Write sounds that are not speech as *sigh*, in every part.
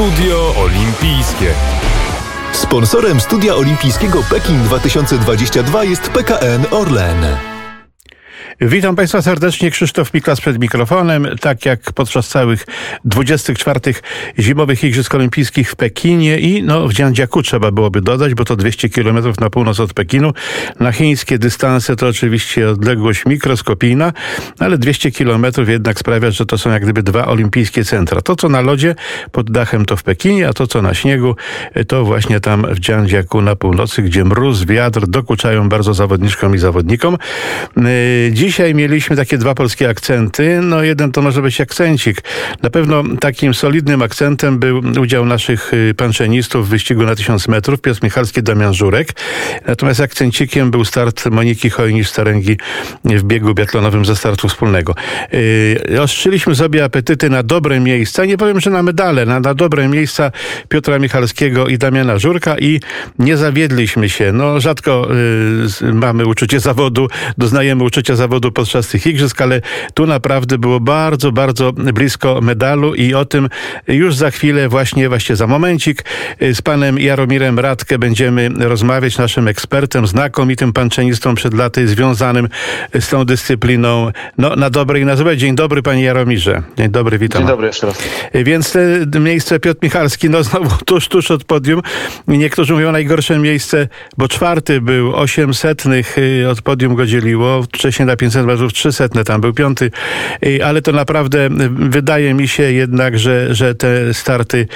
Studio Olimpijskie. Sponsorem Studia Olimpijskiego Pekin 2022 jest PKN Orlen. Witam Państwa serdecznie. Krzysztof Miklas przed mikrofonem. Tak jak podczas całych 24. zimowych Igrzysk Olimpijskich w Pekinie i no, w Dziandziaku trzeba byłoby dodać, bo to 200 km na północ od Pekinu. Na chińskie dystanse to oczywiście odległość mikroskopijna, ale 200 km jednak sprawia, że to są jak gdyby dwa olimpijskie centra. To, co na lodzie pod dachem, to w Pekinie, a to, co na śniegu, to właśnie tam w Dziandziaku na północy, gdzie mróz, wiatr dokuczają bardzo zawodniczkom i zawodnikom. Yy, dziś Dzisiaj mieliśmy takie dwa polskie akcenty. No jeden to może być akcencik. Na pewno takim solidnym akcentem był udział naszych y, panczenistów w wyścigu na 1000 metrów. Piotr Michalski, Damian Żurek. Natomiast akcencikiem był start Moniki Chojnisz-Staręgi w biegu biatlonowym ze startu wspólnego. Yy, ostrzyliśmy sobie apetyty na dobre miejsca. Nie powiem, że na medale, na, na dobre miejsca Piotra Michalskiego i Damiana Żurka i nie zawiedliśmy się. No rzadko yy, mamy uczucie zawodu, doznajemy uczucia zawodu zawodu podczas tych igrzysk, ale tu naprawdę było bardzo, bardzo blisko medalu i o tym już za chwilę, właśnie, właśnie za momencik z panem Jaromirem Radkę będziemy rozmawiać, naszym ekspertem, znakomitym panczenistą przed laty, związanym z tą dyscypliną, no na dobre i na złe. Dzień dobry panie Jaromirze. Dzień dobry, witam. Dzień dobry jeszcze raz. Więc te miejsce Piotr Michalski, no znowu *laughs* tuż, tuż od podium. Niektórzy mówią najgorsze miejsce, bo czwarty był, osiemsetnych y, od podium go dzieliło, wcześniej na 500 metrów 300, tam był piąty, ale to naprawdę wydaje mi się jednak, że, że te starty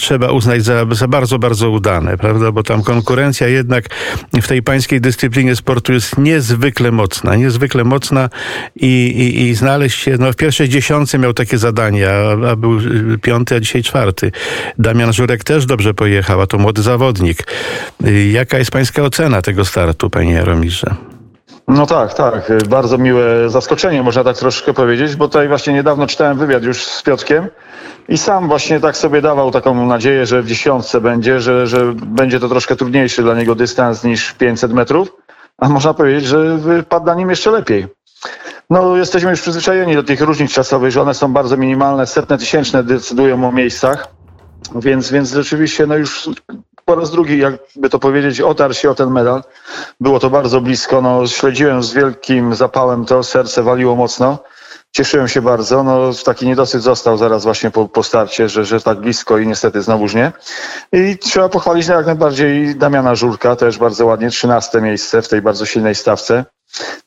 trzeba uznać za, za bardzo, bardzo udane, prawda, bo tam konkurencja jednak w tej pańskiej dyscyplinie sportu jest niezwykle mocna, niezwykle mocna i, i, i znaleźć się, no w pierwszej dziesiątce miał takie zadania, a, a był piąty, a dzisiaj czwarty. Damian Żurek też dobrze pojechał, a to młody zawodnik. Jaka jest pańska ocena tego startu, panie Jaromirze? No tak, tak. Bardzo miłe zaskoczenie, można tak troszkę powiedzieć, bo tutaj właśnie niedawno czytałem wywiad już z Piotrkiem i sam właśnie tak sobie dawał taką nadzieję, że w dziesiątce będzie, że, że będzie to troszkę trudniejszy dla niego dystans niż 500 metrów, a można powiedzieć, że wypadł na nim jeszcze lepiej. No, jesteśmy już przyzwyczajeni do tych różnic czasowych, że one są bardzo minimalne, setne tysięczne decydują o miejscach, więc, więc rzeczywiście no już po raz drugi, jakby to powiedzieć, otarł się o ten medal. Było to bardzo blisko. No, śledziłem z wielkim zapałem to, serce waliło mocno. Cieszyłem się bardzo. No, taki niedosyt został zaraz właśnie po, po starcie, że, że tak blisko i niestety znowuż nie. I trzeba pochwalić jak najbardziej Damiana Żurka, też bardzo ładnie, 13 miejsce w tej bardzo silnej stawce.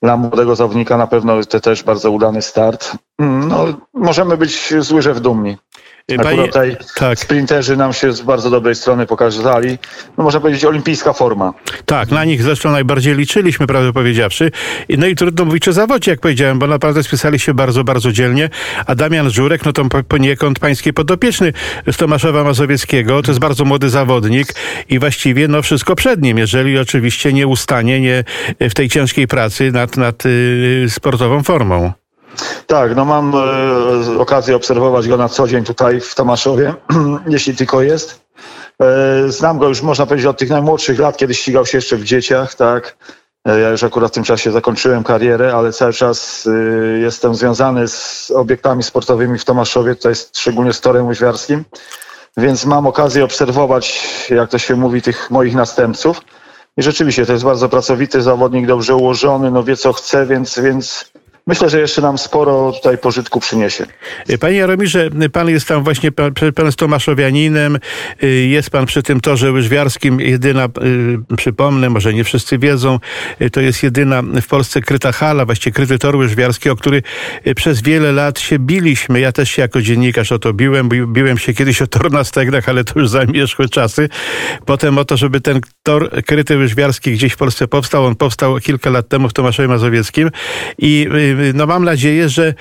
Dla młodego zawodnika na pewno to też bardzo udany start. Mm, no, możemy być z łyżew dumni. Akurat tutaj tak. sprinterzy nam się z bardzo dobrej strony pokazali. No można powiedzieć olimpijska forma. Tak, na nich zresztą najbardziej liczyliśmy, prawdę powiedziawszy. No i trudno mówić o zawodzie, jak powiedziałem, bo naprawdę spisali się bardzo, bardzo dzielnie. A Damian Żurek, no to poniekąd pański podopieczny z Tomaszowa Mazowieckiego. To jest bardzo młody zawodnik i właściwie no wszystko przed nim, jeżeli oczywiście nie ustanie nie w tej ciężkiej pracy nad, nad y, sportową formą. Tak, no mam e, okazję obserwować go na co dzień tutaj w Tomaszowie, *clears throat* jeśli tylko jest. E, znam go już, można powiedzieć, od tych najmłodszych lat, kiedy ścigał się jeszcze w dzieciach, tak. E, ja już akurat w tym czasie zakończyłem karierę, ale cały czas e, jestem związany z obiektami sportowymi w Tomaszowie, tutaj szczególnie z torem łyżwiarskim, więc mam okazję obserwować, jak to się mówi, tych moich następców. I rzeczywiście to jest bardzo pracowity zawodnik, dobrze ułożony, no wie co chce, więc, więc myślę, że jeszcze nam sporo tutaj pożytku przyniesie. Panie Jaromirze, pan jest tam właśnie, pan, pan jest Tomaszowianinem, y, jest pan przy tym torze łyżwiarskim, jedyna, y, przypomnę, może nie wszyscy wiedzą, y, to jest jedyna w Polsce kryta hala, właściwie kryty tor łyżwiarski, o który przez wiele lat się biliśmy. Ja też się jako dziennikarz o to biłem, biłem się kiedyś o tor na stegnach, ale to już zamierzchłe czasy. Potem o to, żeby ten tor kryty łyżwiarski gdzieś w Polsce powstał, on powstał kilka lat temu w Tomaszowie Mazowieckim i no mam nadzieję, że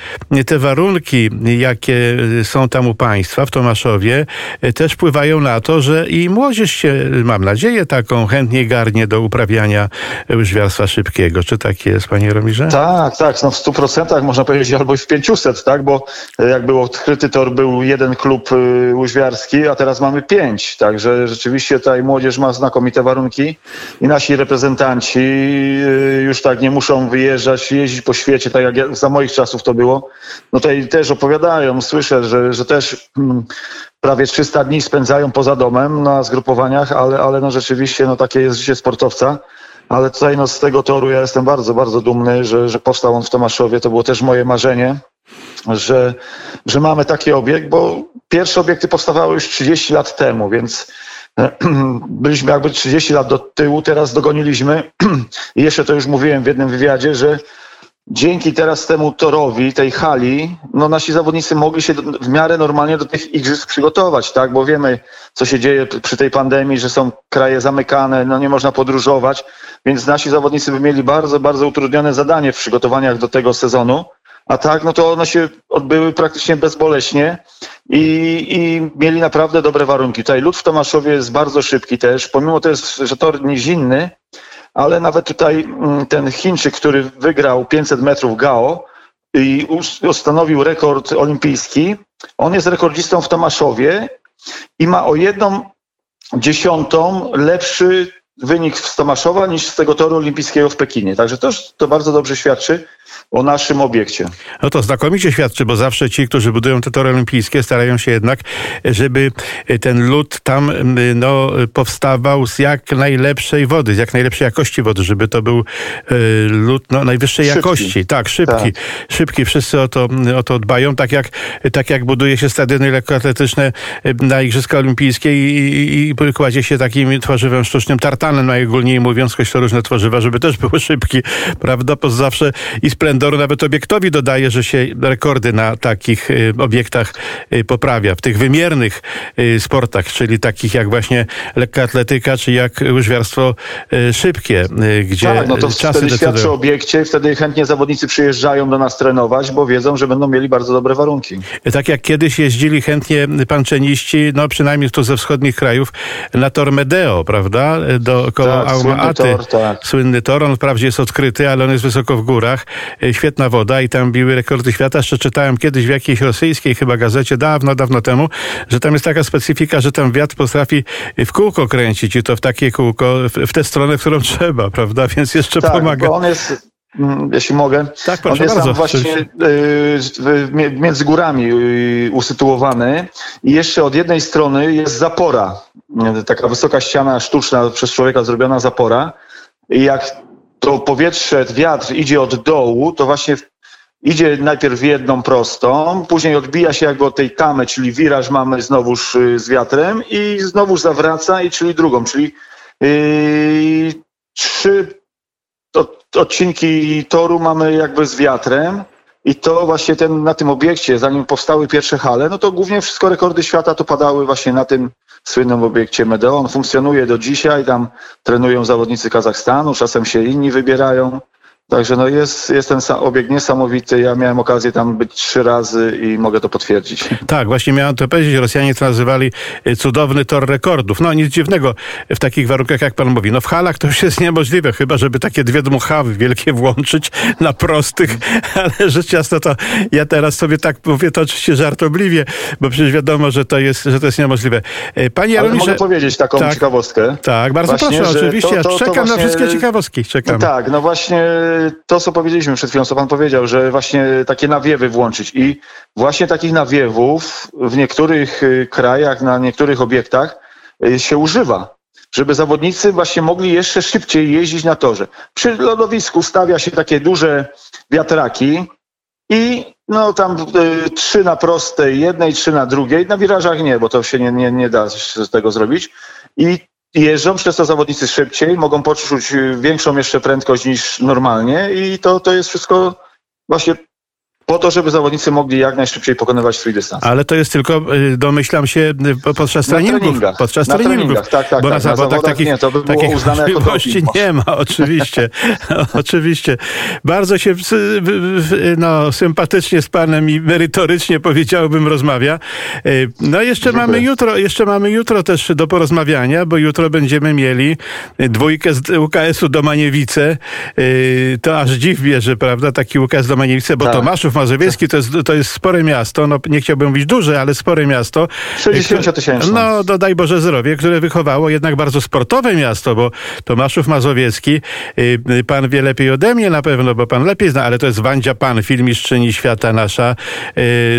te warunki, jakie są tam u państwa w Tomaszowie, też wpływają na to, że i młodzież się, mam nadzieję, taką chętnie garnie do uprawiania łyżwiarstwa szybkiego. Czy tak jest, panie Romirze? Tak, tak, no w stu procentach można powiedzieć, albo w 500, tak, bo jak był odkryty tor, był jeden klub y, łyżwiarski, a teraz mamy pięć, także rzeczywiście tutaj młodzież ma znakomite warunki i nasi reprezentanci y, już tak nie muszą wyjeżdżać, jeździć po świecie, tak jak ja, za moich czasów to było, no to też opowiadają, słyszę, że, że też mm, prawie 300 dni spędzają poza domem na zgrupowaniach, ale, ale no rzeczywiście no takie jest życie sportowca. Ale tutaj no z tego toru ja jestem bardzo, bardzo dumny, że, że powstał on w Tomaszowie. To było też moje marzenie, że, że mamy taki obiekt, bo pierwsze obiekty powstawały już 30 lat temu, więc *clears throat* byliśmy jakby 30 lat do tyłu, teraz dogoniliśmy *clears throat* i jeszcze to już mówiłem w jednym wywiadzie, że dzięki teraz temu torowi, tej hali, no nasi zawodnicy mogli się w miarę normalnie do tych igrzysk przygotować, tak? Bo wiemy, co się dzieje przy tej pandemii, że są kraje zamykane, no nie można podróżować, więc nasi zawodnicy by mieli bardzo, bardzo utrudnione zadanie w przygotowaniach do tego sezonu. A tak, no to one się odbyły praktycznie bezboleśnie i, i mieli naprawdę dobre warunki. Tutaj lód w Tomaszowie jest bardzo szybki też, pomimo to jest, że tor nizinny, ale nawet tutaj mm, ten Chińczyk, który wygrał 500 metrów GAO i ustanowił rekord olimpijski, on jest rekordzistą w Tomaszowie i ma o jedną dziesiątą lepszy wynik z Tomaszowa niż z tego toru olimpijskiego w Pekinie. Także to, to bardzo dobrze świadczy o naszym obiekcie. No to znakomicie świadczy, bo zawsze ci, którzy budują te tory olimpijskie, starają się jednak, żeby ten lód tam no, powstawał z jak najlepszej wody, z jak najlepszej jakości wody, żeby to był e, lód no, najwyższej szybki. jakości. Tak, szybki. Tak. Szybki. Wszyscy o to, o to dbają, tak jak, tak jak buduje się stadiony lekkoatletyczne na Igrzyska Olimpijskie i, i, i kładzie się takim tworzywem sztucznym, tartanem najogólniej mówiąc, choć to różne tworzywa, żeby też były szybki, prawda? Bo zawsze i splendory Spendoru nawet obiektowi dodaje, że się rekordy na takich y, obiektach y, poprawia. W tych wymiernych y, sportach, czyli takich jak właśnie lekka atletyka, czy jak łyżwiarstwo szybkie, gdzie tak, no to czasy wtedy świadczy o obiekcie i wtedy chętnie zawodnicy przyjeżdżają do nas trenować, bo wiedzą, że będą mieli bardzo dobre warunki. Tak jak kiedyś jeździli chętnie panczeniści, no przynajmniej tu ze wschodnich krajów, na tor Medeo, prawda? Dookoła tak. Słynny tor, tak. Słynny tor, on wprawdzie jest odkryty, ale on jest wysoko w górach. E, świetna woda i tam biły rekordy świata. Jeszcze czytałem kiedyś w jakiejś rosyjskiej chyba gazecie, dawno, dawno temu, że tam jest taka specyfika, że tam wiatr potrafi w kółko kręcić i to w takie kółko, w tę stronę, w którą *laughs* trzeba, prawda? Więc jeszcze tak, pomaga. Bo on jest jeśli mogę. Tak, proszę On jest bardzo. tam właśnie y, między górami y, usytuowany i jeszcze od jednej strony jest zapora, taka wysoka ściana sztuczna przez człowieka zrobiona zapora i jak to powietrze, wiatr idzie od dołu, to właśnie idzie najpierw jedną prostą, później odbija się jakby od tej tamy, czyli wiraż mamy znowuż y, z wiatrem i znowu zawraca, i czyli drugą, czyli yy, trzy odcinki toru mamy jakby z wiatrem i to właśnie ten, na tym obiekcie, zanim powstały pierwsze hale, no to głównie wszystko rekordy świata to padały właśnie na tym słynnym obiekcie Medeon. Funkcjonuje do dzisiaj, tam trenują zawodnicy Kazachstanu, czasem się inni wybierają. Także no jest, jest ten obiekt niesamowity. Ja miałem okazję tam być trzy razy i mogę to potwierdzić. *laughs* Tak, właśnie miałem to powiedzieć. Rosjanie to nazywali y, cudowny tor rekordów. No nic dziwnego w takich warunkach, jak pan mówi. No w halach to już jest niemożliwe, chyba żeby takie dwie dmuchawy wielkie włączyć na prostych, *laughs* ale rzecz jasna to ja teraz sobie tak mówię to oczywiście żartobliwie, bo przecież wiadomo, że to jest, że to jest niemożliwe. Y, panie Jaromirze... Ale mogę powiedzieć taką tak, ciekawostkę? Tak, bardzo właśnie, proszę, oczywiście. To, to, czekam to właśnie... na wszystkie ciekawostki. Czekam. No tak, no właśnie to, co powiedzieliśmy przed chwilą, co pan powiedział, że właśnie takie nawiewy włączyć i właśnie takich nawiewów w niektórych y, krajach, na niektórych obiektach y, się używa żeby zawodnicy właśnie mogli jeszcze szybciej jeździć na torze. Przy lodowisku stawia się takie duże wiatraki i no tam y, trzy na prostej, jednej, trzy na drugiej. Na wirażach nie, bo to się nie, nie, nie da z tego zrobić. I jeżdżą, przez to zawodnicy szybciej, mogą poczuć większą jeszcze prędkość niż normalnie i to, to jest wszystko właśnie po to, żeby zawodnicy mogli jak najszybciej pokonywać swój dystans. Ale to jest tylko, y, domyślam się, y, podczas treningów. Treningach. Podczas na treningów. treningach, tak, tak. Bo tak, na zawodach takich, nie, to by było uznane możliwości nie ma, oczywiście. *laughs* *laughs* oczywiście. Bardzo się no, sympatycznie z panem i merytorycznie powiedziałbym rozmawia. Y, no jeszcze Dziękuję. mamy jutro, jeszcze mamy jutro też do porozmawiania, bo jutro będziemy mieli dwójkę z UKS-u do Maniewice. To aż dziw bierze, prawda, taki UKS do Maniewice, bo tak. Tomaszów Mazowiecki to jest, to jest spore miasto, no nie chciałbym mówić duże, ale spore miasto. 60-tysięczne. No, dodaj Boże zdrowie, które wychowało jednak bardzo sportowe miasto, bo Tomaszów Mazowiecki, y, pan wie lepiej ode mnie na pewno, bo pan lepiej zna, ale to jest Wandzia Pan, filmistrzyni świata nasza y,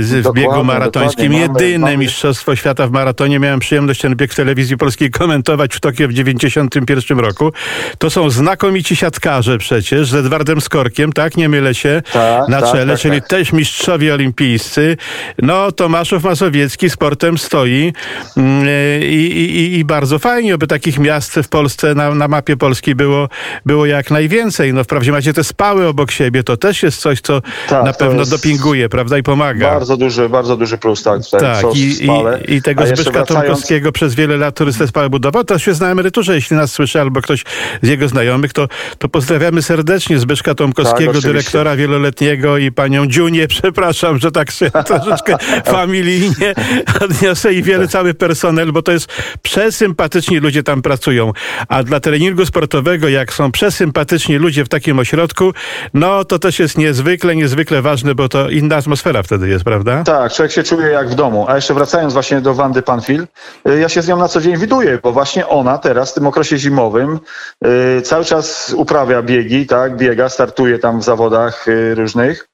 z, w Dokładnie, biegu maratońskim. Jedyne mamy- mistrzostwo świata w maratonie. Miałem przyjemność ten bieg w telewizji polskiej komentować w Tokio w 91 roku. To są znakomici siatkarze przecież, z Edwardem Skorkiem, tak? Nie mylę się, Tak, na tak, czele, tak, czyli tak. Też mistrzowie olimpijscy. No, Tomaszów Mazowiecki sportem stoi mm, i, i, i bardzo fajnie, aby takich miast w Polsce na, na mapie Polski było, było jak najwięcej. No, wprawdzie macie te spały obok siebie, to też jest coś, co Tak, na pewno dopinguje, prawda, i pomaga. Bardzo duży, bardzo duży plus, tak. Tak, i, i, i tego Zbyszka Tomkowskiego przez wiele lat turystę spałę budował, to już jest na emeryturze, jeśli nas słyszy, albo ktoś z jego znajomych, to, to pozdrawiamy serdecznie Zbyszka Tomkowskiego, Tak, dyrektora wieloletniego i panią Dziunię, przepraszam, że tak się *laughs* troszeczkę familijnie odniosę i wiele, cały personel, bo to jest przesympatyczni ludzie tam pracują, a dla treningu sportowego, jak są przesympatyczni ludzie w takim ośrodku, no to też jest niezwykle, niezwykle ważne, bo to inna atmosfera wtedy jest, prawda? Tak, człowiek się czuje jak w domu. A jeszcze wracając właśnie do Wandy Panfil, y, ja się z nią na co dzień widuję, bo właśnie ona teraz w tym okresie zimowym y, cały czas uprawia biegi, tak, biega, startuje tam w zawodach y, różnych.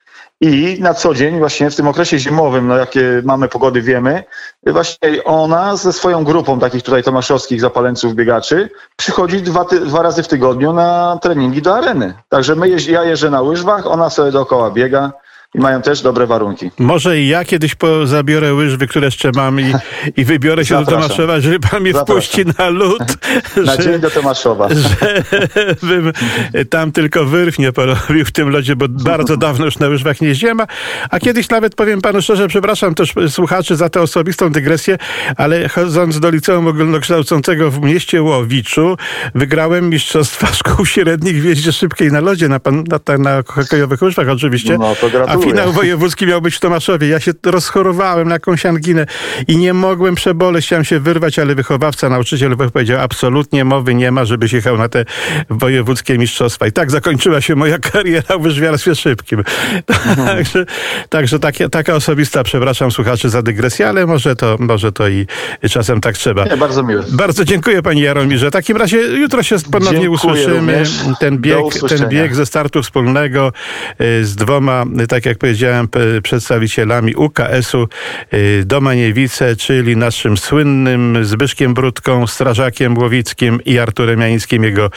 I na co dzień, właśnie w tym okresie zimowym, no jakie mamy pogody, wiemy, właśnie ona ze swoją grupą takich tutaj tomaszowskich zapaleńców biegaczy przychodzi dwa, ty, dwa razy w tygodniu na treningi do areny. Także my jeździ, ja jeżdżę na łyżwach, ona sobie dookoła biega i mają też dobre warunki. Może i ja kiedyś po, zabiorę łyżwy, które jeszcze mam i, i wybiorę się do Zapraszam. Tomaszowa, żeby pan mnie Zapraszam. wpuści na lód, *laughs* Na dzień do Tomaszowa. *laughs* żebym tam tylko wyrw nie porobił w tym lodzie, bo bardzo dawno już na łyżwach nie jeździłem, a, a kiedyś nawet powiem panu szczerze, przepraszam też słuchaczy za tę osobistą dygresję, ale chodząc do liceum ogólnokształcącego w mieście Łowiczu, wygrałem mistrzostwa *laughs* szkół średnich w jeździe szybkiej na lodzie, na, pan, na, na hokejowych łyżwach oczywiście. No to gratuluję. Finał wojewódzki miał być w Tomaszowie. Ja się rozchorowałem na jakąś anginę i nie mogłem przeboleć. Chciałem się wyrwać, ale wychowawca, nauczyciel powiedział, absolutnie mowy nie ma, żebyś jechał na te wojewódzkie mistrzostwa. I tak zakończyła się moja kariera w łyżwiarstwie szybkim. *laughs* Także, także takie, taka osobista, przepraszam słuchaczy za dygresję, ale może to, może to i czasem tak trzeba. Nie, bardzo miłe. Bardzo dziękuję Pani Jaromirze. W takim razie jutro się ponownie Dziękuję usłyszymy. również. Ten bieg, ten bieg ze startu wspólnego y, z dwoma, y, tak jak powiedziałem, p- przedstawicielami UKS-u y, Domaniewice, czyli naszym słynnym Zbyszkiem Brudką, strażakiem Łowickim i Arturem Jańskim, jego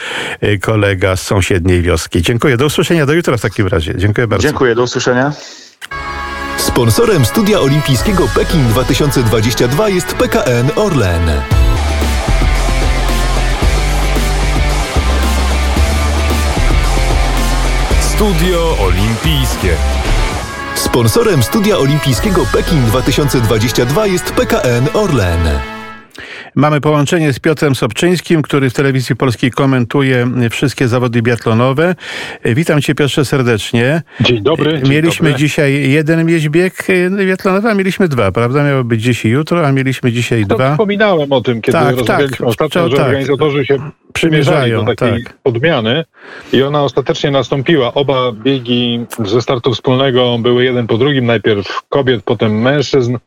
y, kolega z sąsiedniej wioski. Dziękuję. Do usłyszenia do jutra w takim razie. Dziękuję bardzo. Dziękuję, do usłyszenia. Sponsorem Studia Olimpijskiego Pekin 2022 jest PKN Orlen. Studio Olimpijskie. Sponsorem Studia Olimpijskiego Pekin 2022 jest PKN Orlen. Mamy połączenie z Piotrem Sobczyńskim, który w telewizji polskiej komentuje wszystkie zawody biatlonowe. Witam cię Piotrze serdecznie. Dzień dobry. Dzień Mieliśmy dobry. dzisiaj jeden mieść bieg y, biatlonowy, a mieliśmy dwa, prawda? Miało być dziś i jutro, a mieliśmy dzisiaj To dwa. wspominałem o tym, kiedy Tak, rozmawialiśmy tak. ostatnio, To że tak. organizatorzy się Przymierzają, do takiej tak. odmiany i ona ostatecznie nastąpiła. Oba biegi ze startu wspólnego były jeden po drugim, najpierw kobiet, potem mężczyzn.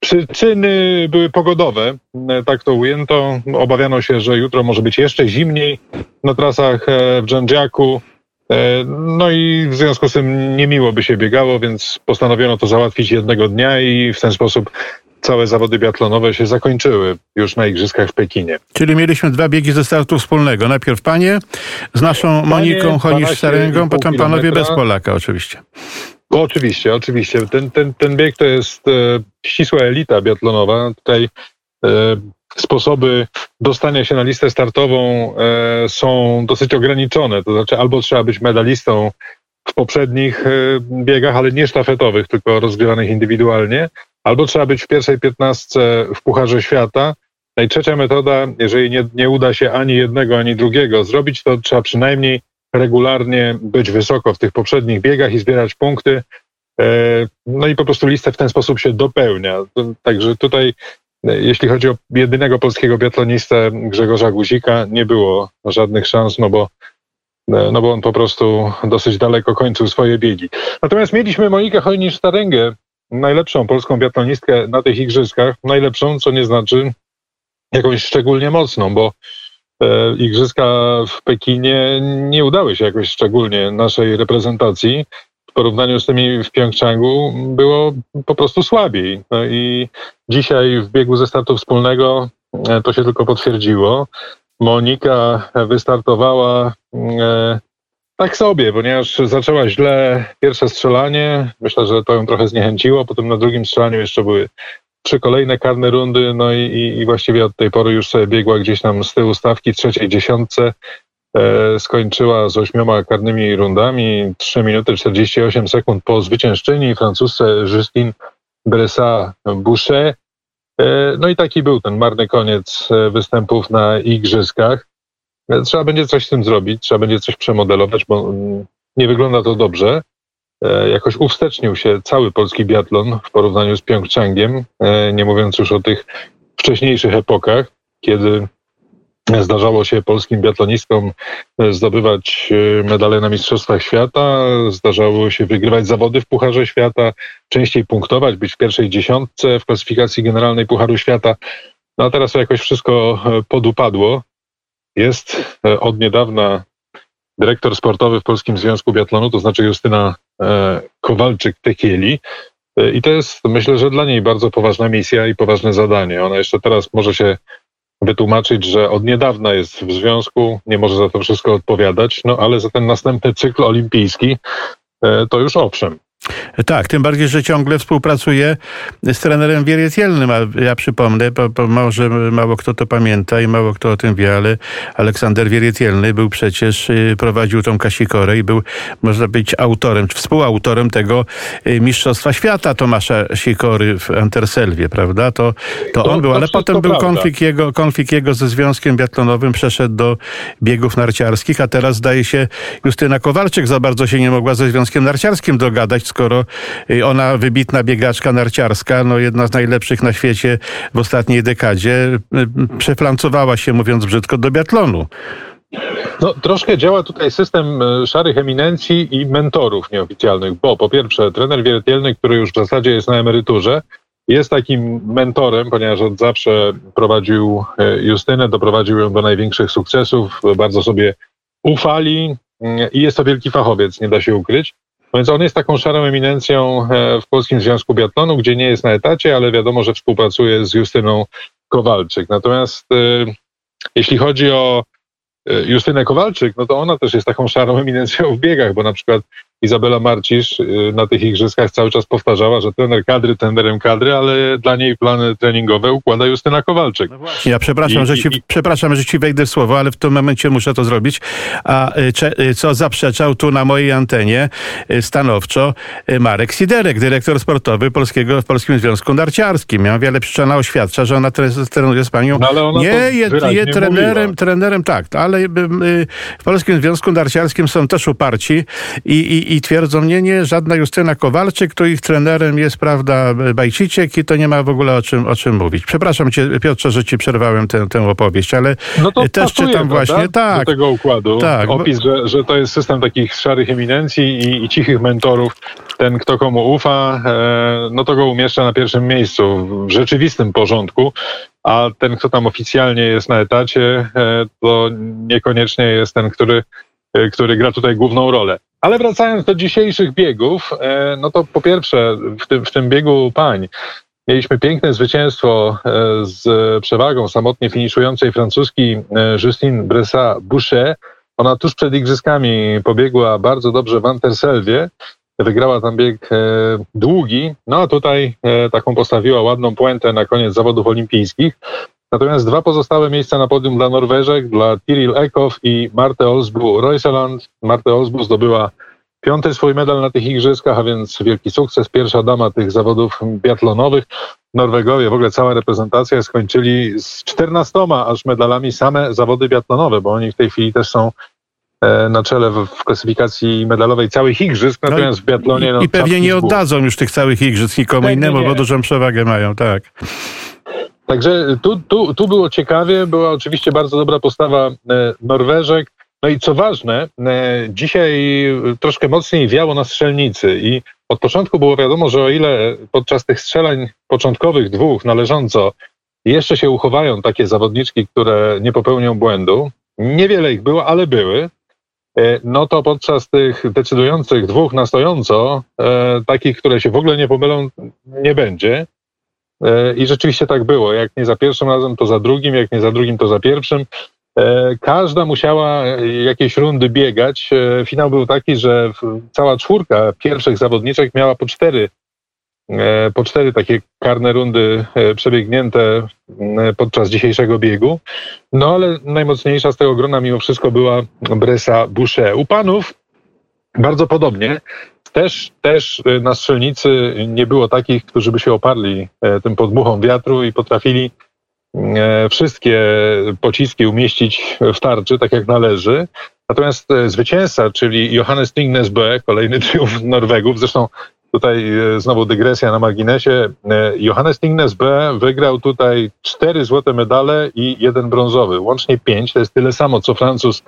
Przyczyny były pogodowe, e, tak to ujęto. Obawiano się, że jutro może być jeszcze zimniej na trasach e, w Dżędziaku. E, No i w związku z tym niemiło by się biegało, więc postanowiono to załatwić jednego dnia i w ten sposób całe zawody biatlonowe się zakończyły już na Igrzyskach w Pekinie. Czyli mieliśmy dwa biegi ze startu wspólnego. Najpierw panie z naszą Moniką 12,5 Honisz-Staręgą, potem panowie bez Polaka oczywiście. Oczywiście, oczywiście. Ten, ten, ten bieg to jest e, ścisła elita biatlonowa. Tutaj e, sposoby dostania się na listę startową e, są dosyć ograniczone. To znaczy albo trzeba być medalistą w poprzednich e, biegach, ale nie sztafetowych, tylko rozgrywanych indywidualnie, albo trzeba być w pierwszej piętnastce w Pucharze Świata. No i trzecia metoda, jeżeli nie, nie uda się ani jednego, ani drugiego zrobić, to trzeba przynajmniej regularnie być wysoko w tych poprzednich biegach i zbierać punkty. E, No i po prostu lista w ten sposób się dopełnia. Także tutaj, e, jeśli chodzi o jedynego polskiego biatlonistę Grzegorza Guzika, nie było żadnych szans, no bo no bo on po prostu dosyć daleko kończył swoje biegi. Natomiast mieliśmy Monikę Hojnisz-Starengę, najlepszą polską biatlonistkę na tych igrzyskach. Najlepszą, co nie znaczy jakąś szczególnie mocną, bo e, igrzyska w Pekinie nie udały się jakoś szczególnie naszej reprezentacji. W porównaniu z tymi w Pjongczangu było po prostu słabiej. No i dzisiaj w biegu ze startu wspólnego e, to się tylko potwierdziło. Monika wystartowała e, tak sobie, ponieważ zaczęła źle pierwsze strzelanie. Myślę, że to ją trochę zniechęciło. Potem na drugim strzelaniu jeszcze były trzy kolejne karne rundy, no i, i właściwie od tej pory już sobie biegła gdzieś tam z tyłu stawki, trzeciej dziesiątce. E, skończyła z ośmioma karnymi rundami, 3 minuty 48 sekund po zwyciężczyni francusce Justine Bressa-Boucher. E, no i taki był ten marny koniec e, występów na igrzyskach. E, trzeba będzie coś z tym zrobić, trzeba będzie coś przemodelować, bo mm, nie wygląda to dobrze. Jakoś uwstecznił się cały polski biatlon w porównaniu z Pjongczangiem, nie mówiąc już o tych wcześniejszych epokach, kiedy Zdarzało się polskim biatlonistkom zdobywać medale na Mistrzostwach Świata, zdarzało się wygrywać zawody w Pucharze Świata, częściej punktować, być w pierwszej dziesiątce w klasyfikacji generalnej Pucharu Świata. No a teraz jakoś wszystko podupadło. Jest e, od niedawna dyrektor sportowy w Polskim Związku Biatlonu, to znaczy Justyna e, Kowalczyk-Tekieli. E, I to jest, myślę, że dla niej bardzo poważna misja i poważne zadanie. Ona jeszcze teraz może się wytłumaczyć, że od niedawna jest w związku, nie może za to wszystko odpowiadać, no ale za ten następny cykl olimpijski to już owszem. Tak, tym bardziej, że ciągle współpracuje z trenerem Wieriedzielnym, a ja przypomnę, bo, bo może mało kto to pamięta i mało kto o tym wie, ale Aleksander Wieriedzielny był przecież, y, prowadził tą Kasikorę i był, można być, autorem, czy współautorem tego y, Mistrzostwa Świata Tomasza Sikory w Anterselwie, prawda? To, to, to on był, ale potem był konflikt jego, konflikt jego ze Związkiem Biatlonowym, przeszedł do biegów narciarskich, a teraz zdaje się Justyna Kowalczyk za bardzo się nie mogła ze Związkiem Narciarskim dogadać, skoro y, ona wybitna biegaczka narciarska, no jedna z najlepszych na świecie w ostatniej dekadzie, y, przeflancowała się, mówiąc brzydko, do biatlonu. No, troszkę działa tutaj system y, szarych eminencji i mentorów nieoficjalnych, bo po pierwsze trener wiertelny, który już w zasadzie jest na emeryturze, jest takim mentorem, ponieważ od zawsze prowadził Justynę, doprowadził ją do największych sukcesów, bardzo sobie ufali i jest to wielki fachowiec, nie da się ukryć. Więc on jest taką szarą eminencją e, w Polskim Związku Biatlonu, gdzie nie jest na etacie, ale wiadomo, że współpracuje z Justyną Kowalczyk. Natomiast e, jeśli chodzi o e, Justynę Kowalczyk, no to ona też jest taką szarą *laughs* eminencją w biegach, bo na przykład Izabela Marcisz y, na tych igrzyskach cały czas powtarzała, że trener kadry trenerem kadry, ale dla niej plany treningowe układa Justyna Kowalczyk. No ja przepraszam, I, że ci, i, przepraszam, że ci wejdę w słowo, ale w tym momencie muszę to zrobić. A y, co zaprzeczał tu na mojej antenie y, stanowczo Marek Siderek, dyrektor sportowy Polskiego w Polskim Związku Narciarskim. Ja wiele przyczyn oświadcza, że ona trenuje z panią. No, nie, jest, jest trenerem, trenerem, tak, ale w Polskim Związku Narciarskim są też uparci i, i i twierdzą, nie, nie, żadna Justyna Kowalczyk, to ich trenerem jest, prawda, Bajciciek i to nie ma w ogóle o czym, o czym mówić. Przepraszam cię, Piotrze, że ci przerwałem tę, tę opowieść, ale no to też pasuje, czytam właśnie, tak. Do tego układu. Tak. Opis, że, że to jest system takich szarych eminencji i, i cichych mentorów. Ten, kto komu ufa, e, no to go umieszcza na pierwszym miejscu w rzeczywistym porządku, a ten, kto tam oficjalnie jest na etacie, e, to niekoniecznie jest ten, który, e, który gra tutaj główną rolę. Ale wracając do dzisiejszych biegów, e, no to po pierwsze w tym, w tym biegu pań mieliśmy piękne zwycięstwo e, z przewagą samotnie finiszującej francuski e, Justine Bressa-Boucher. Ona tuż przed igrzyskami pobiegła bardzo dobrze w Anterselwie. Wygrała tam bieg długi, no a tutaj taką postawiła ładną puentę na koniec zawodów olimpijskich. Natomiast dwa pozostałe miejsca na podium dla Norweżek, dla Tiril Ekow i Marte Olsbu Royseland. Marte Olsbu zdobyła piąty swój medal na tych igrzyskach, a więc wielki sukces. Pierwsza dama tych zawodów biatlonowych. Norwegowie, w ogóle cała reprezentacja skończyli z 14 aż medalami same zawody biatlonowe, bo oni w tej chwili też są e, na czele w, klasyfikacji medalowej całych igrzysk, natomiast no i, w biatlonie... No, I pewnie nie oddadzą już tych całych igrzysk nikomu innemu, bo dużą przewagę mają, tak. Także tu, tu, tu było ciekawie, była oczywiście bardzo dobra postawa e, Norweżek. No i co ważne, e, dzisiaj troszkę mocniej wiało na strzelnicy i od początku było wiadomo, że o ile podczas tych strzelań początkowych dwóch należąco jeszcze się uchowają takie zawodniczki, które nie popełnią błędu, niewiele ich było, ale były, e, no to podczas tych decydujących dwóch na stojąco, takich, które się w ogóle nie pomylą, nie będzie. I rzeczywiście tak było. Jak nie za pierwszym razem, to za drugim, jak nie za drugim, to za pierwszym. E, każda musiała jakieś rundy biegać. E, finał był taki, że cała czwórka pierwszych zawodniczek miała po cztery, e, po cztery takie karne rundy przebiegnięte podczas dzisiejszego biegu. No ale najmocniejsza z tego grona mimo wszystko była Bresa Boucher. U panów bardzo podobnie. Też, też na strzelnicy nie było takich, którzy by się oparli tym podmuchom wiatru i potrafili E, wszystkie pociski umieścić w tarczy, tak jak należy. Natomiast e, zwycięzca, czyli Johannes Tingnes B, kolejny *laughs* triumf Norwegów, zresztą tutaj e, znowu dygresja na marginesie, Johannes Tingnes B wygrał tutaj cztery złote medale i jeden brązowy, łącznie pięć, to jest tyle samo co Francuz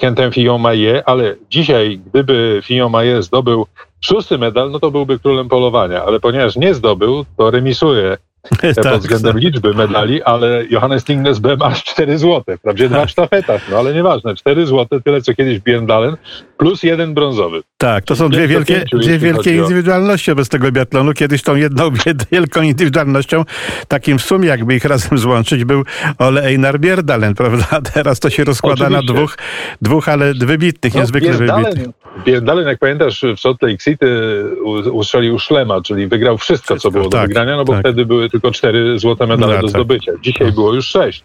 Quentin Fillon-Maillet, ale dzisiaj, gdyby Fillon-Maillet zdobył szósty medal, no to byłby królem polowania, ale ponieważ nie zdobył, to remisuje *laughs* tak, pod względem tak. liczby medali, ale Johannes Tingnes B ma 4 złote, wprawdzie dwa w sztafetach, no ale nieważne, 4 złote, tyle co kiedyś Biendalen, plus jeden brązowy. Tak, to są dwie wielkie, dwie wielkie indywidualności bez tego biatlonu. Kiedyś tą jedną *laughs* wielką indywidualnością, takim w sumie, jakby ich razem złączyć, był Ole Einar Bierdalen, prawda? *laughs* Teraz to się rozkłada Oczywiście. na dwóch, dwóch, ale wybitnych, no, niezwykle Bierdalen, wybitnych. Bierdalen, jak pamiętasz, w Salt Lake City ustrzelił szlema, czyli wygrał wszystko, wszystko co było tak, do wygrania, no bo tak. wtedy były tylko cztery złote medale no, do zdobycia. Dzisiaj było już sześć.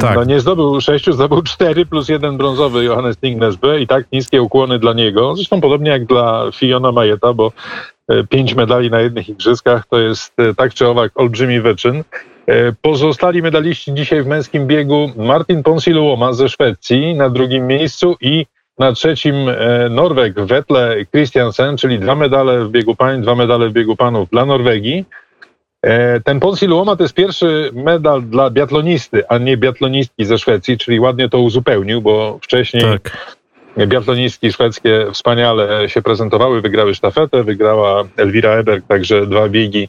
Tak. No nie zdobył sześciu, zdobył cztery plus jeden brązowy Johannes Tingnes B i tak niskie ukłony dla niego. Zresztą podobnie jak dla Fiona Majeta, bo e, pięć medali na jednych igrzyskach to jest e, tak czy owak olbrzymi wyczyn. E, pozostali medaliści dzisiaj w męskim biegu Martin Ponsiluoma ze Szwecji na drugim miejscu i na trzecim Norweg Wetle Christiansen, czyli dwa medale w biegu pań, dwa medale w biegu panów dla Norwegii. E, ten Ponsi Luoma to jest pierwszy medal dla biatlonisty, a nie biatlonistki ze Szwecji, czyli ładnie to uzupełnił, bo wcześniej tak. biatlonistki szwedzkie wspaniale się prezentowały, wygrały sztafetę, wygrała Elvira Eberg, także dwa biegi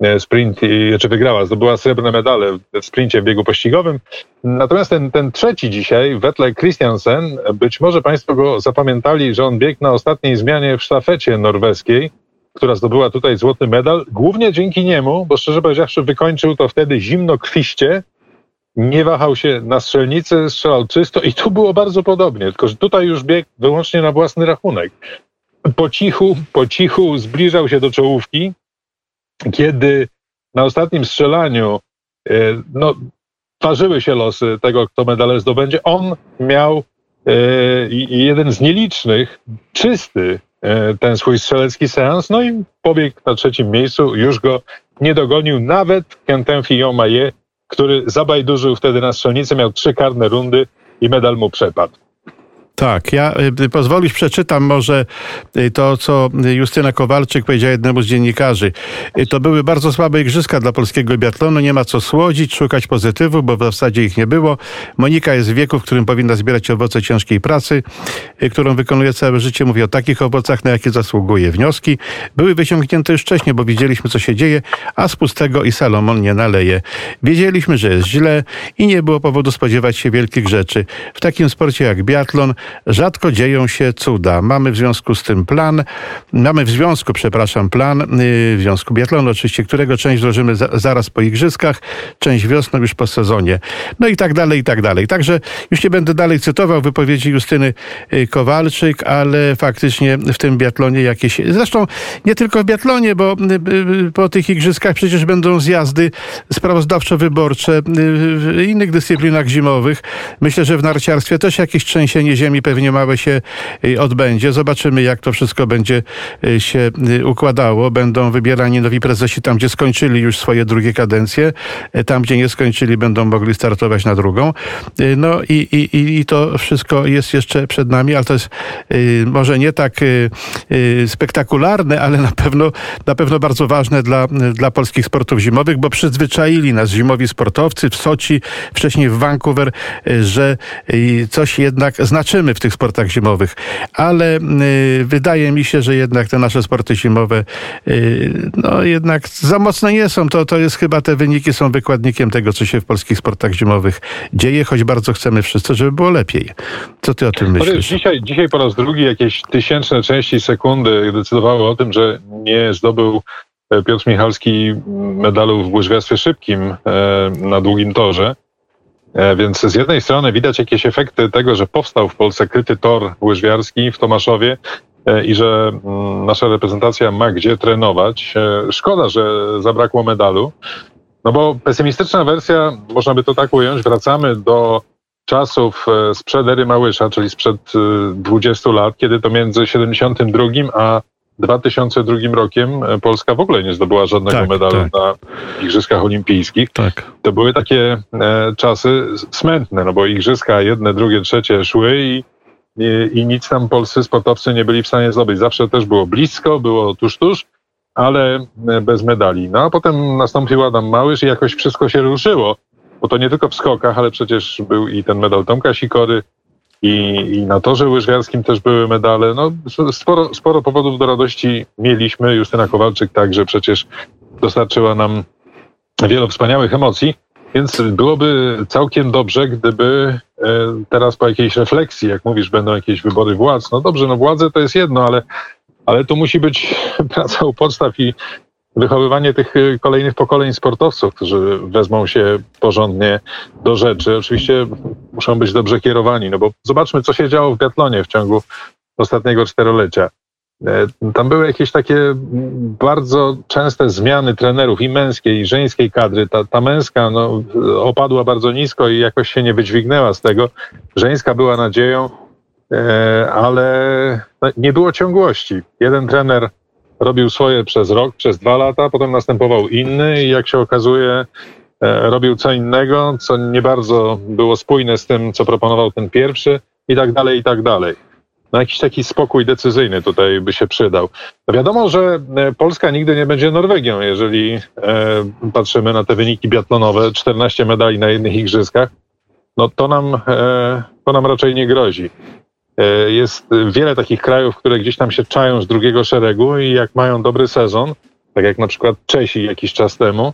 e, sprint, czy wygrała, zdobyła srebrne medale w sprincie w biegu pościgowym. Natomiast ten, ten trzeci dzisiaj, Wetle Christiansen, być może Państwo go zapamiętali, że on biegł na ostatniej zmianie w sztafecie norweskiej, która zdobyła tutaj złoty medal, głównie dzięki niemu, bo szczerze powiedziawszy wykończył to wtedy zimnokrwiście, nie wahał się na strzelnicy, strzelał czysto i tu było bardzo podobnie, tylko że tutaj już biegł wyłącznie na własny rachunek. Po cichu, po cichu zbliżał się do czołówki, kiedy na ostatnim strzelaniu e, no, ważyły się losy tego, kto medale zdobędzie. On miał e, jeden z nielicznych, czysty ten swój strzelecki seans, no i pobiegł na trzecim miejscu, już go nie dogonił nawet Quentin Fillon-Maillet, który zabajdurzył wtedy na strzelnicy, miał trzy karne rundy i medal mu przepadł. Tak, ja y, pozwolisz przeczytam może y, to, co Justyna Kowalczyk powiedziała jednemu z dziennikarzy. To były bardzo słabe igrzyska dla polskiego biatlonu, nie ma co słodzić, szukać pozytywów, bo w zasadzie ich nie było. Monika jest w wieku, w którym powinna zbierać owoce ciężkiej pracy, którą wykonuje całe życie. Mówię o takich owocach, na jakie zasługuje. Wnioski były wyciągnięte już wcześniej, bo widzieliśmy, co się dzieje, a z pustego i Salomon nie naleje. Wiedzieliśmy, że jest źle i nie było powodu spodziewać się wielkich rzeczy. W takim sporcie jak biatlon rzadko dzieją się cuda. Mamy w związku z tym plan, mamy w związku, przepraszam, plan, y, w związku biatlonu oczywiście, którego część złożymy za, zaraz po igrzyskach, część wiosną już po sezonie. No i tak dalej, i tak dalej. Także już nie będę dalej cytował wypowiedzi Justyny y, Kowalczyk, ale faktycznie w tym biatlonie jakieś, zresztą nie tylko w biatlonie, bo y, po tych igrzyskach przecież będą zjazdy sprawozdawczo-wyborcze w innych dyscyplinach zimowych. Myślę, że w narciarstwie też jakieś trzęsienie ziemi Akademii pewnie małe się y, odbędzie. Zobaczymy, jak to wszystko będzie y, się y, układało. Będą wybierani nowi prezesi tam, gdzie skończyli już swoje drugie kadencje. Y, Tam, gdzie nie skończyli, będą mogli startować na drugą. Y, No i, i, i- to wszystko jest jeszcze przed nami, ale to jest może nie tak spektakularne, ale na pewno, na pewno bardzo ważne dla, dla polskich sportów zimowych, bo przyzwyczaili nas zimowi sportowcy w Soczi, wcześniej w Vancouver, że coś jednak znaczymy w tych sportach zimowych. Ale y, wydaje mi się, że jednak te nasze sporty zimowe y, no jednak za mocne nie są. To, to jest chyba te wyniki są wykładnikiem tego, co się w polskich sportach zimowych dzieje, choć bardzo chcemy wszyscy, żeby było lepiej. Co ty o tym myślisz? dzisiaj, dzisiaj po raz drugi jakieś tysięczne części sekundy decydowały o tym, że nie zdobył e, Piotr Michalski medalu w łyżwiarstwie szybkim e, na długim torze. E, Więc z jednej strony widać jakieś efekty tego, że powstał w Polsce kryty tor łyżwiarski w Tomaszowie e, i że mm, nasza reprezentacja ma gdzie trenować. E, Szkoda, że zabrakło medalu, no bo pesymistyczna wersja, można by to tak ująć, wracamy do czasów sprzed ery Małysza, czyli sprzed e, 20 lat, kiedy to między 72 a 2002 rokiem e, Polska w ogóle nie zdobyła żadnego Tak, medalu tak. na Igrzyskach Olimpijskich. Tak. To były takie e, czasy smętne, no bo Igrzyska jedne, drugie, trzecie szły i, i, i nic tam polscy sportowcy nie byli w stanie zdobyć. Zawsze też było blisko, było tuż, tuż, ale e, bez medali. No a potem nastąpił Adam Małysz i jakoś wszystko się ruszyło, bo to nie tylko w skokach, ale przecież był i ten medal Tomka Sikory, i, i na torze łyżwiarskim też były medale. No, sporo, sporo powodów do radości mieliśmy. Justyna Kowalczyk także przecież dostarczyła nam wiele wspaniałych emocji, więc byłoby całkiem dobrze, gdyby e, teraz po jakiejś refleksji, jak mówisz, będą jakieś wybory władz. No dobrze, no władze to jest jedno, ale, ale tu musi być *laughs* praca u podstaw i wychowywanie tych e, kolejnych pokoleń sportowców, którzy wezmą się porządnie do rzeczy. Oczywiście muszą być dobrze kierowani, no bo zobaczmy, co się działo w biatlonie w ciągu ostatniego czterolecia. E, Tam były jakieś takie bardzo częste zmiany trenerów i męskiej, i żeńskiej kadry. Ta, ta męska no, opadła bardzo nisko i jakoś się nie wydźwignęła z tego. Żeńska była nadzieją, e, ale no, nie było ciągłości. Jeden trener robił swoje przez rok, przez dwa lata, potem następował inny i jak się okazuje, e, robił co innego, co nie bardzo było spójne z tym, co proponował ten pierwszy i tak dalej, i tak dalej. No jakiś taki spokój decyzyjny tutaj by się przydał. No wiadomo, że e, Polska nigdy nie będzie Norwegią, jeżeli e, patrzymy na te wyniki biatlonowe, 14 medali na jednych igrzyskach, no to nam, e, to nam raczej nie grozi. E, Jest wiele takich krajów, które gdzieś tam się czają z drugiego szeregu i jak mają dobry sezon, tak jak na przykład Czesi jakiś czas temu,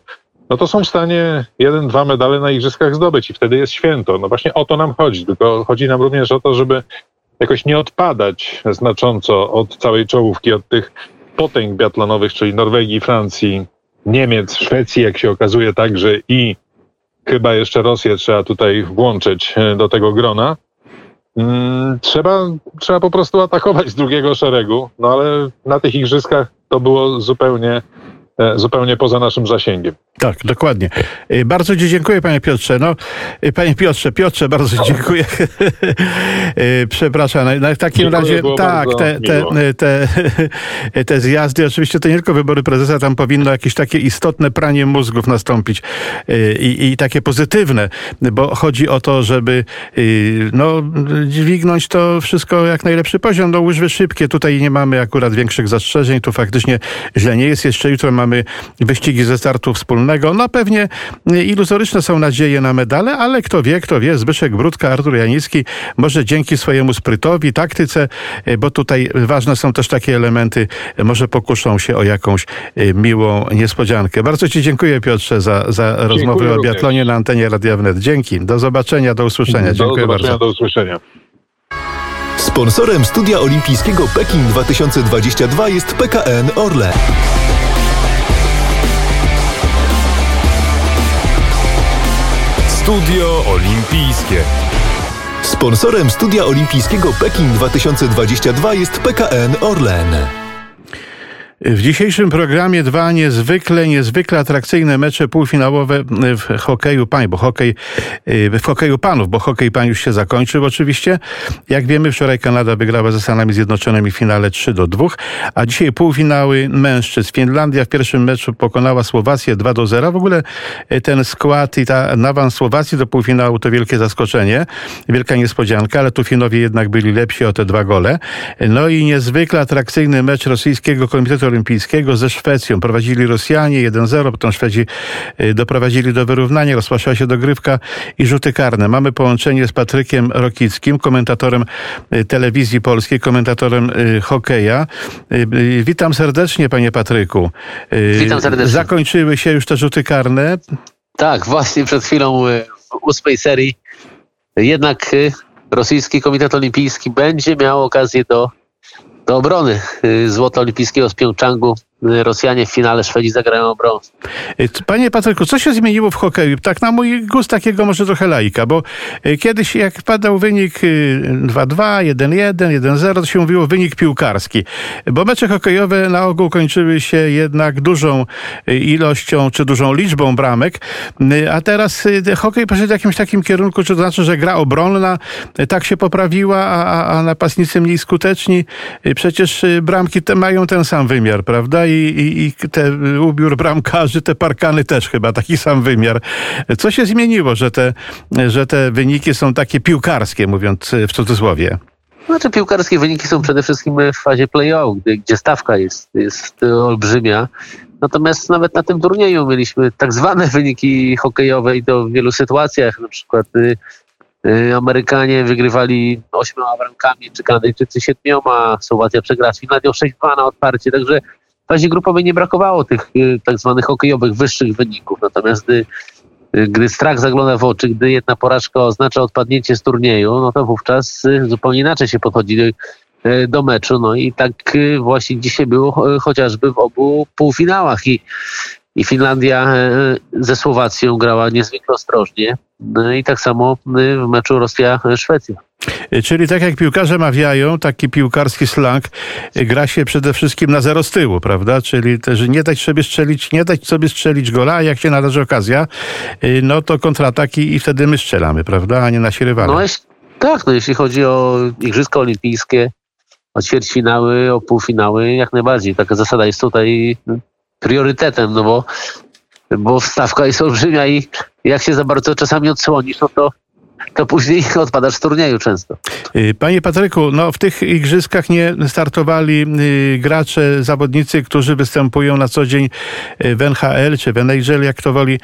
no to są w stanie jeden, dwa medale na igrzyskach zdobyć i wtedy jest święto. No właśnie o to nam chodzi, tylko chodzi nam również o to, żeby jakoś nie odpadać znacząco od całej czołówki, od tych potęg biatlonowych, czyli Norwegii, Francji, Niemiec, Szwecji, jak się okazuje także i chyba jeszcze Rosję trzeba tutaj włączyć e, do tego grona. Mm, Trzeba, trzeba po prostu atakować z drugiego szeregu, no ale na tych igrzyskach to było zupełnie, zupełnie poza naszym zasięgiem. Tak, dokładnie. Y, Bardzo Ci dziękuję, panie Piotrze. No, y, panie Piotrze, Piotrze, bardzo dziękuję. *laughs* Przepraszam. W takim Dziękuję, razie, tak, te, te, te, *laughs* te zjazdy, oczywiście to nie tylko wybory prezesa, tam powinno jakieś takie istotne pranie mózgów nastąpić i, i takie pozytywne, bo chodzi o to, żeby no, dźwignąć to wszystko jak najlepszy poziom. No, łyżwy szybkie, tutaj nie mamy akurat większych zastrzeżeń, tu faktycznie źle nie jest. Jeszcze jutro mamy wyścigi ze startu wspólnego. No pewnie iluzoryczne są nadzieje na medale, ale kto wie, kto wie, Zbyszek Brudka, Artur Janicki, może dzięki swojemu sprytowi, taktyce, y, bo tutaj ważne są też takie elementy, y, może pokuszą się o jakąś y, miłą niespodziankę. Bardzo Ci dziękuję Piotrze za, za rozmowę o biatlonie na antenie Radia Wnet. Dzięki. Do zobaczenia, do usłyszenia. Do Dziękuję zobaczenia, bardzo. do usłyszenia. Sponsorem studia olimpijskiego Pekin 2022 jest PKN Orlen. Studio Olimpijskie. Sponsorem studia olimpijskiego Pekin 2022 jest PKN Orlen. W dzisiejszym programie dwa niezwykle, niezwykle atrakcyjne mecze półfinałowe w hokeju pań, bo hokej, w hokeju panów, bo hokej pań już się zakończył oczywiście. Jak wiemy, wczoraj Kanada wygrała ze Stanami Zjednoczonymi w finale 3 do 2, a dzisiaj półfinały mężczyzn. Finlandia w pierwszym meczu pokonała Słowację 2 do 0. W ogóle ten skład i ta awans Słowacji do półfinału to wielkie zaskoczenie, wielka niespodzianka, ale tu Finowie jednak byli lepsi o te dwa gole. No i niezwykle atrakcyjny mecz rosyjskiego Komitetu Olimpijskiego ze Szwecją. Prowadzili Rosjanie 1-0, potem Szwedzi y, doprowadzili do wyrównania, rozpoczęła się dogrywka i rzuty karne. Mamy połączenie z Patrykiem Rokickim, komentatorem y, telewizji polskiej, komentatorem y, hokeja. Witam serdecznie, panie Patryku. Witam serdecznie. Zakończyły się już te rzuty karne. Tak, właśnie przed chwilą w ósmej serii jednak rosyjski Komitet Olimpijski będzie miał okazję do do obrony y, złota olimpijskiego z Pjongczangu Rosjanie w finale Szwedzi zagrają brąz. Y, panie Patryku, co się zmieniło w hokeju? Tak na mój gust takiego może trochę laika, bo y, kiedyś jak padał wynik 2-2, 1-1, 1-0, to się mówiło wynik piłkarski. Bo mecze hokejowe na ogół kończyły się jednak dużą y, ilością czy dużą liczbą bramek, a teraz hokej poszedł w jakimś takim kierunku, czy to znaczy, że gra obronna tak się poprawiła, a, a napastnicy mniej skuteczni. Przecież bramki te mają ten sam wymiar, prawda? I, i, te ubiór bramkarzy, te parkany też chyba taki sam wymiar. Co się zmieniło, że te, że te wyniki są takie piłkarskie, mówiąc w cudzysłowie? Znaczy piłkarskie wyniki są przede wszystkim w fazie play-off, gdzie stawka jest, jest olbrzymia. Natomiast nawet na tym turnieju mieliśmy tak zwane wyniki hokejowe i to w wielu sytuacjach. Na przykład y, y, Amerykanie wygrywali ośmioma bramkami, czy Kanadyjczycy siedmioma, Słowacja przegrała z Finlandią 6-2 na odparcie. Także fazie grupowej nie brakowało tych y, tak zwanych hokejowych wyższych wyników. Natomiast gdy, y, gdy strach zagląda w oczy, gdy jedna porażka oznacza odpadnięcie z turnieju, no to wówczas y, zupełnie inaczej się podchodzi do, do meczu. No i tak właśnie dzisiaj było chociażby w obu półfinałach. I i Finlandia ze Słowacją grała niezwykle ostrożnie. No I tak samo w meczu Rosja-Szwecja. Czyli tak jak piłkarze mawiają, taki piłkarski slang, gra się przede wszystkim na zero z tyłu, prawda? Czyli też nie dać sobie strzelić, nie dać sobie strzelić gola, a jak się należy okazja, no to kontrataki i wtedy my strzelamy, prawda? A nie nasi rywale. No, tak, no jeśli chodzi o Igrzyska Olimpijskie, o ćwierćfinały, o półfinały, jak najbardziej. Taka zasada jest tutaj priorytetem, no bo, bo stawka jest olbrzymia i jak się za bardzo czasami odsłonisz, no to to później *laughs* odpadasz z turnieju często. Y, panie Patryku, no w tych igrzyskach nie startowali y, gracze, zawodnicy, którzy występują na co dzień y, w NHL czy w NHL, jak to woli,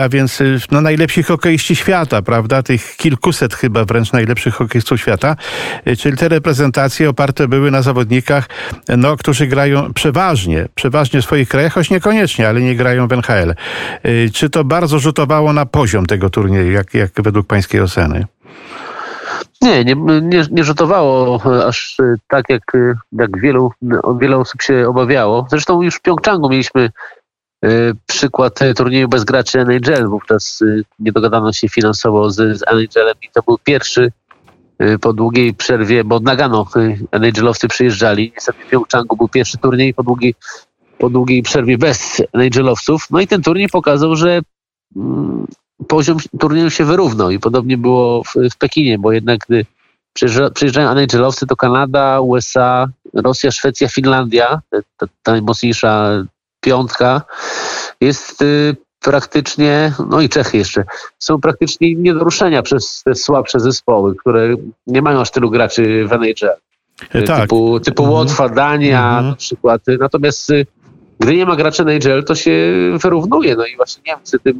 a więc no, najlepsi hokeiści świata, prawda? Tych kilkuset chyba wręcz najlepszych hokeistów świata. Czyli te reprezentacje oparte były na zawodnikach, no, którzy grają przeważnie, przeważnie w swoich krajach, choć niekoniecznie, ale nie grają w NHL. Czy to bardzo rzutowało na poziom tego turnieju, jak, jak według Państwa pańskiej oceny? Nie, nie, nie, nie rzutowało aż tak, jak, jak wielu, wiele osób się obawiało. Zresztą już w Pjongczangu mieliśmy przykład turnieju bez graczy NHL. Wówczas nie dogadano się finansowo z, z NHL-em i to był pierwszy po długiej przerwie, bo Nagano NHL-owcy przyjeżdżali. Niestety w Pjongczangu był pierwszy turniej po długiej, po długiej przerwie bez NHL-owców. No i ten turniej pokazał, że mm, poziom turnieju się wyrównał i podobnie było w, w Pekinie, bo jednak gdy przyjeżdżają NHL-owcy, to Kanada, USA, Rosja, Szwecja, Finlandia, ta, ta najmocniejsza piątka, jest y, praktycznie, no i Czechy jeszcze, są praktycznie nie do ruszenia przez te słabsze zespoły, które nie mają aż tylu graczy w NHL. E, tak. Typu, typu mhm. Łotwa, Dania mhm. na przykład. Natomiast y, gdy nie ma graczy NHL, to się wyrównuje. No i właśnie Niemcy tym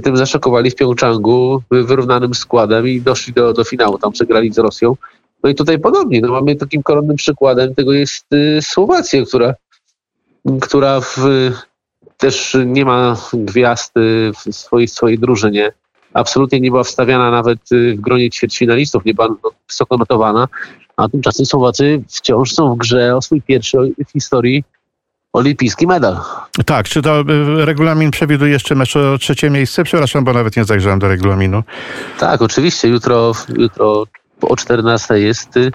tym zaszokowali w Pjongczangu wyrównanym składem i doszli do, do finału. Tam przegrali z Rosją. No i tutaj podobnie. No mamy takim koronnym przykładem tego jest y, Słowacja, która, która w, też nie ma gwiazd y, w swojej, swojej drużynie. Absolutnie nie była wstawiana nawet y, w gronie ćwierćfinalistów, nie była wysoko notowana, a tymczasem Słowacy wciąż są w grze o swój pierwszy w historii olimpijski medal. Tak, czy to y, regulamin przewiduje jeszcze mecz o trzecie miejsce? Przepraszam, bo nawet nie zajrzałem do regulaminu. Tak, oczywiście. Jutro, jutro o 14 jest y,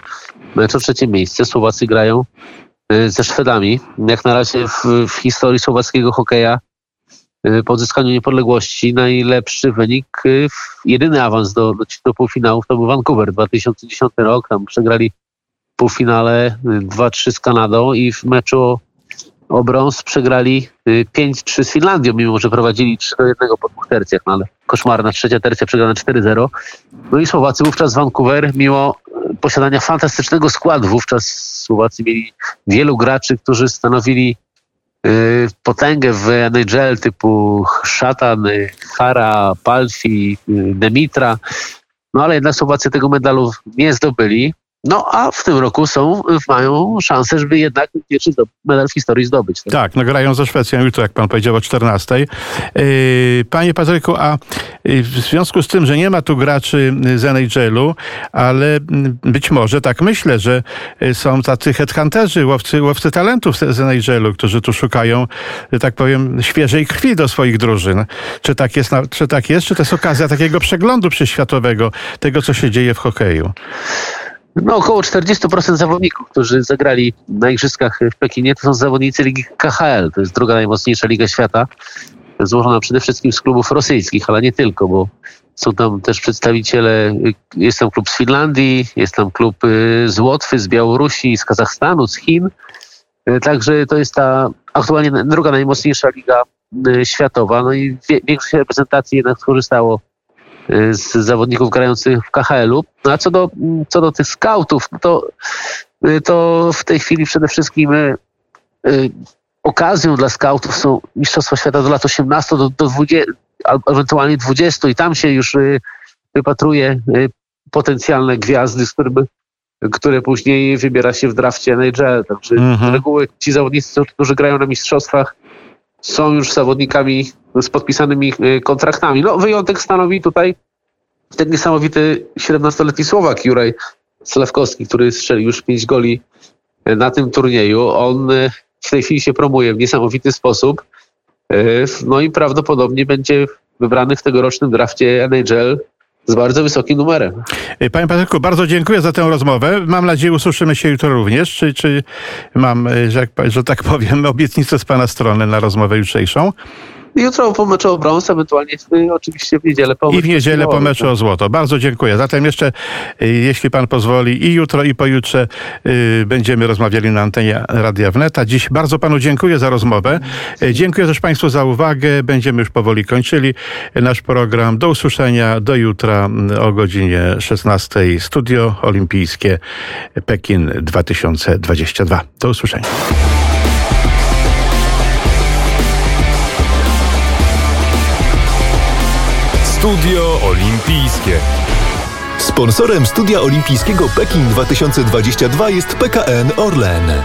mecz o trzecie miejsce. Słowacy grają y, ze Szwedami. Jak na razie w, w historii słowackiego hokeja y, po odzyskaniu niepodległości najlepszy wynik, jedyny awans do, do, do półfinałów to był Vancouver 2010 rok. Tam przegrali w półfinale 2-3 z Kanadą i w meczu o, brąz przegrali 5-3 z Finlandią, mimo że prowadzili 3 do 1 po dwóch tercjach, no ale koszmarna trzecia tercja przegrana 4-0. No i Słowacy wówczaz Vancouver, mimo posiadania fantastycznego składu, wówczas Słowacy mieli wielu graczy, którzy stanowili y, potęgę w NHL typu Szatan, Hara, Palfi, y, Demitra. No ale jednak Słowacy tego medalu nie zdobyli. No a w tym roku są, mają szansę, żeby jednak pierwszy medal w historii zdobyć. Tak? tak, no grają ze Szwecją jutro, jak pan powiedział, o 14. Yy, panie Patryku, a yy, w związku z tym, że nie ma tu graczy z NHL-u, ale mm, być może, tak myślę, że yy, są tacy headhunterzy, łowcy, łowcy talentów z NHL-u, którzy tu szukają, że tak powiem, świeżej krwi do swoich drużyn. Czy tak jest, czy tak jest? Czy to jest okazja takiego przeglądu przyświatowego tego, co się dzieje w hokeju? No, około 40% zawodników, którzy zagrali na igrzyskach w Pekinie, to są zawodnicy ligi KHL. To jest druga najmocniejsza liga świata, złożona przede wszystkim z klubów rosyjskich, ale nie tylko, bo są tam też przedstawiciele, jest tam klub z Finlandii, jest tam klub y, z Łotwy, z Białorusi, z Kazachstanu, z Chin. Y, także to jest ta aktualnie druga najmocniejsza liga y, światowa. No i większość reprezentacji jednak skorzystało z zawodników grających w KHL-u. No a co do, co do tych skautów, to, y, to w tej chwili przede wszystkim y, okazją dla skautów są Mistrzostwa Świata do lat 18 do, do 20, ewentualnie 20 i tam się już wypatruje potencjalne gwiazdy, z którymi które później wybiera się w drafcie NHL. Także mhm. z reguły ci zawodnicy, którzy grają na mistrzostwach, są już zawodnikami z podpisanymi e, kontraktami. No, wyjątek stanowi tutaj ten niesamowity 17-letni Słowak Juraj Sławkowski, który strzelił już 5 goli e, na tym turnieju. On e, w tej chwili się promuje w niesamowity sposób. No i prawdopodobnie będzie wybrany w tegorocznym drafcie NHL z bardzo wysokim numerem. Panie Patryku, bardzo dziękuję za tę rozmowę. Mam nadzieję, usłyszymy się jutro również. Czy, czy mam, że, że tak powiem, *laughs* obietnicę z Pana strony na rozmowę jutrzejszą? Jutro po meczu o brąz, ewentualnie oczywiście w niedzielę po I w niedzielę po meczu o złoto. Bardzo dziękuję. Zatem jeszcze, y, jeśli pan pozwoli, i jutro, i pojutrze y, będziemy rozmawiali na antenie Radia Wneta. Dziś bardzo panu dziękuję za rozmowę. Y, dziękuję też państwu za uwagę. Będziemy już powoli kończyli nasz program. Do usłyszenia do jutra o godzinie 16. Studio Olimpijskie Pekin 2022. Do usłyszenia. Studio Olimpijskie. Sponsorem Studia Olimpijskiego Pekin 2022 jest PKN Orlen.